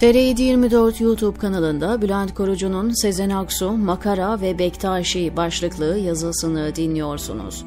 TR724 YouTube kanalında Bülent Korucu'nun Sezen Aksu, Makara ve Bektaşi başlıklı yazısını dinliyorsunuz.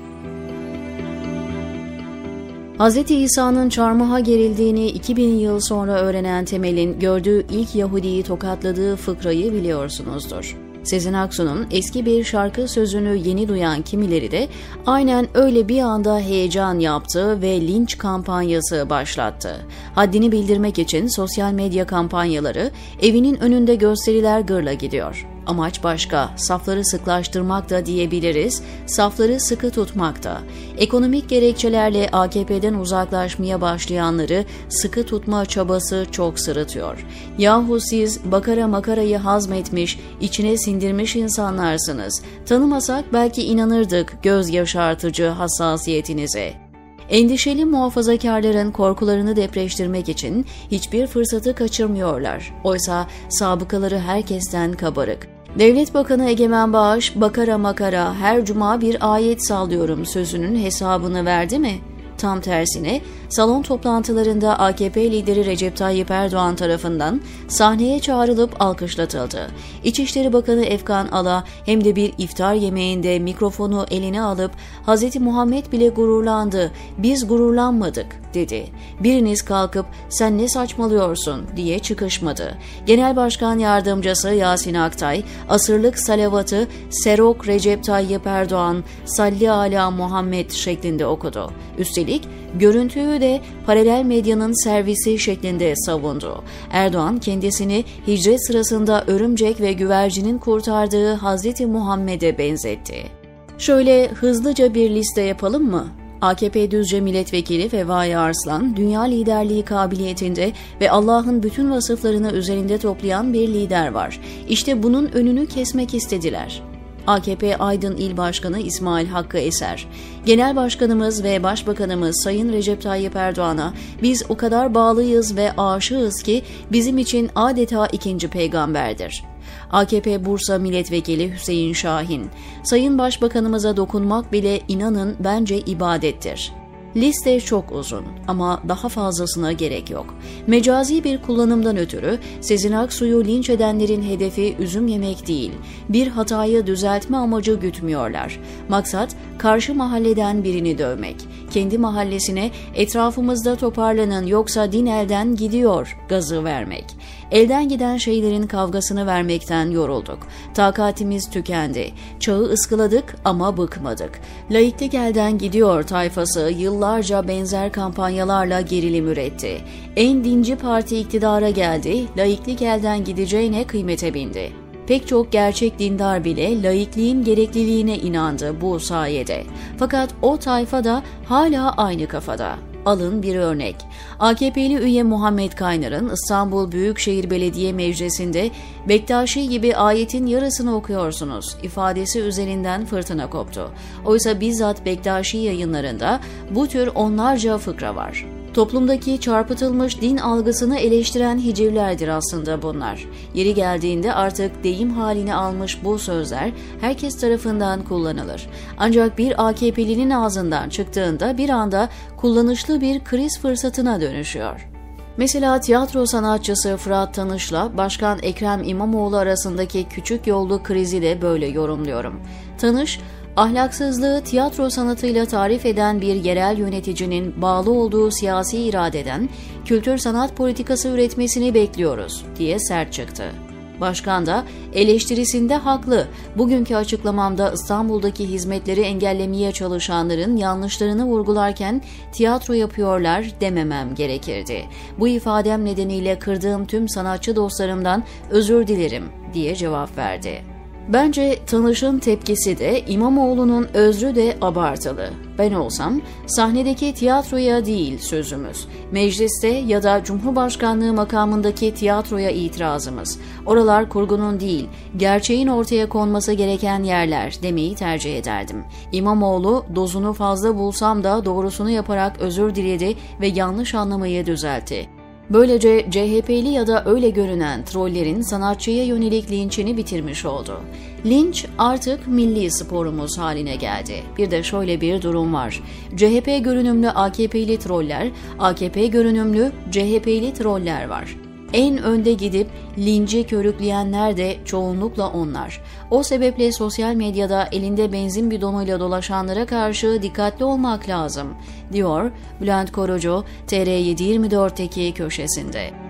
Hz. İsa'nın çarmıha gerildiğini 2000 yıl sonra öğrenen Temel'in gördüğü ilk Yahudi'yi tokatladığı fıkrayı biliyorsunuzdur. Sezen Aksu'nun eski bir şarkı sözünü yeni duyan kimileri de aynen öyle bir anda heyecan yaptı ve linç kampanyası başlattı. Haddini bildirmek için sosyal medya kampanyaları evinin önünde gösteriler gırla gidiyor. Amaç başka, safları sıklaştırmak da diyebiliriz, safları sıkı tutmak da. Ekonomik gerekçelerle AKP'den uzaklaşmaya başlayanları sıkı tutma çabası çok sırıtıyor. Yahu siz bakara makarayı hazmetmiş, içine sindirmiş insanlarsınız. Tanımasak belki inanırdık göz yaşartıcı hassasiyetinize. Endişeli muhafazakarların korkularını depreştirmek için hiçbir fırsatı kaçırmıyorlar. Oysa sabıkaları herkesten kabarık. Devlet Bakanı Egemen Bağış, bakara makara her cuma bir ayet sallıyorum sözünün hesabını verdi mi? Tam tersine salon toplantılarında AKP lideri Recep Tayyip Erdoğan tarafından sahneye çağrılıp alkışlatıldı. İçişleri Bakanı Efkan Ala hem de bir iftar yemeğinde mikrofonu eline alıp Hz. Muhammed bile gururlandı, biz gururlanmadık dedi. Biriniz kalkıp sen ne saçmalıyorsun diye çıkışmadı. Genel Başkan Yardımcısı Yasin Aktay, asırlık salavatı Serok Recep Tayyip Erdoğan, Salli Ala Muhammed şeklinde okudu. Üstelik görüntüyü de paralel medyanın servisi şeklinde savundu. Erdoğan kendisini hicret sırasında örümcek ve güvercinin kurtardığı Hazreti Muhammed'e benzetti. Şöyle hızlıca bir liste yapalım mı? AKP Düzce Milletvekili Fevai Arslan, dünya liderliği kabiliyetinde ve Allah'ın bütün vasıflarını üzerinde toplayan bir lider var. İşte bunun önünü kesmek istediler. AKP Aydın İl Başkanı İsmail Hakkı Eser. Genel Başkanımız ve Başbakanımız Sayın Recep Tayyip Erdoğan'a biz o kadar bağlıyız ve aşığız ki bizim için adeta ikinci peygamberdir. AKP Bursa Milletvekili Hüseyin Şahin, Sayın Başbakanımıza dokunmak bile inanın bence ibadettir. Liste çok uzun ama daha fazlasına gerek yok. Mecazi bir kullanımdan ötürü Sezen Aksu'yu linç edenlerin hedefi üzüm yemek değil, bir hatayı düzeltme amacı gütmüyorlar. Maksat karşı mahalleden birini dövmek, kendi mahallesine etrafımızda toparlanın yoksa din elden gidiyor gazı vermek. Elden giden şeylerin kavgasını vermekten yorulduk. Takatimiz tükendi. Çağı ıskıladık ama bıkmadık. Laiklik elden gidiyor tayfası yıllarca benzer kampanyalarla gerilim üretti. En dinci parti iktidara geldi, laiklik elden gideceğine kıymete bindi. Pek çok gerçek dindar bile laikliğin gerekliliğine inandı bu sayede. Fakat o tayfa da hala aynı kafada. Alın bir örnek. AKP'li üye Muhammed Kaynar'ın İstanbul Büyükşehir Belediye Meclisi'nde Bektaşi gibi ayetin yarısını okuyorsunuz ifadesi üzerinden fırtına koptu. Oysa bizzat Bektaşi yayınlarında bu tür onlarca fıkra var. Toplumdaki çarpıtılmış din algısını eleştiren hicivlerdir aslında bunlar. Yeri geldiğinde artık deyim halini almış bu sözler herkes tarafından kullanılır. Ancak bir AKP'linin ağzından çıktığında bir anda kullanışlı bir kriz fırsatına dönüşüyor. Mesela tiyatro sanatçısı Fırat Tanış'la Başkan Ekrem İmamoğlu arasındaki küçük yollu krizi de böyle yorumluyorum. Tanış, ahlaksızlığı tiyatro sanatıyla tarif eden bir yerel yöneticinin bağlı olduğu siyasi iradeden kültür sanat politikası üretmesini bekliyoruz diye sert çıktı. Başkan da eleştirisinde haklı. Bugünkü açıklamamda İstanbul'daki hizmetleri engellemeye çalışanların yanlışlarını vurgularken tiyatro yapıyorlar dememem gerekirdi. Bu ifadem nedeniyle kırdığım tüm sanatçı dostlarımdan özür dilerim diye cevap verdi. Bence tanışın tepkisi de İmamoğlu'nun özrü de abartılı. Ben olsam sahnedeki tiyatroya değil sözümüz. Mecliste ya da Cumhurbaşkanlığı makamındaki tiyatroya itirazımız. Oralar kurgunun değil, gerçeğin ortaya konması gereken yerler demeyi tercih ederdim. İmamoğlu dozunu fazla bulsam da doğrusunu yaparak özür diledi ve yanlış anlamayı düzeltti. Böylece CHP'li ya da öyle görünen trollerin sanatçıya yönelik linçini bitirmiş oldu. Linç artık milli sporumuz haline geldi. Bir de şöyle bir durum var. CHP görünümlü AKP'li troller, AKP görünümlü CHP'li troller var. En önde gidip linci körükleyenler de çoğunlukla onlar. O sebeple sosyal medyada elinde benzin bidonuyla dolaşanlara karşı dikkatli olmak lazım, diyor Bülent Korucu TR724'teki köşesinde.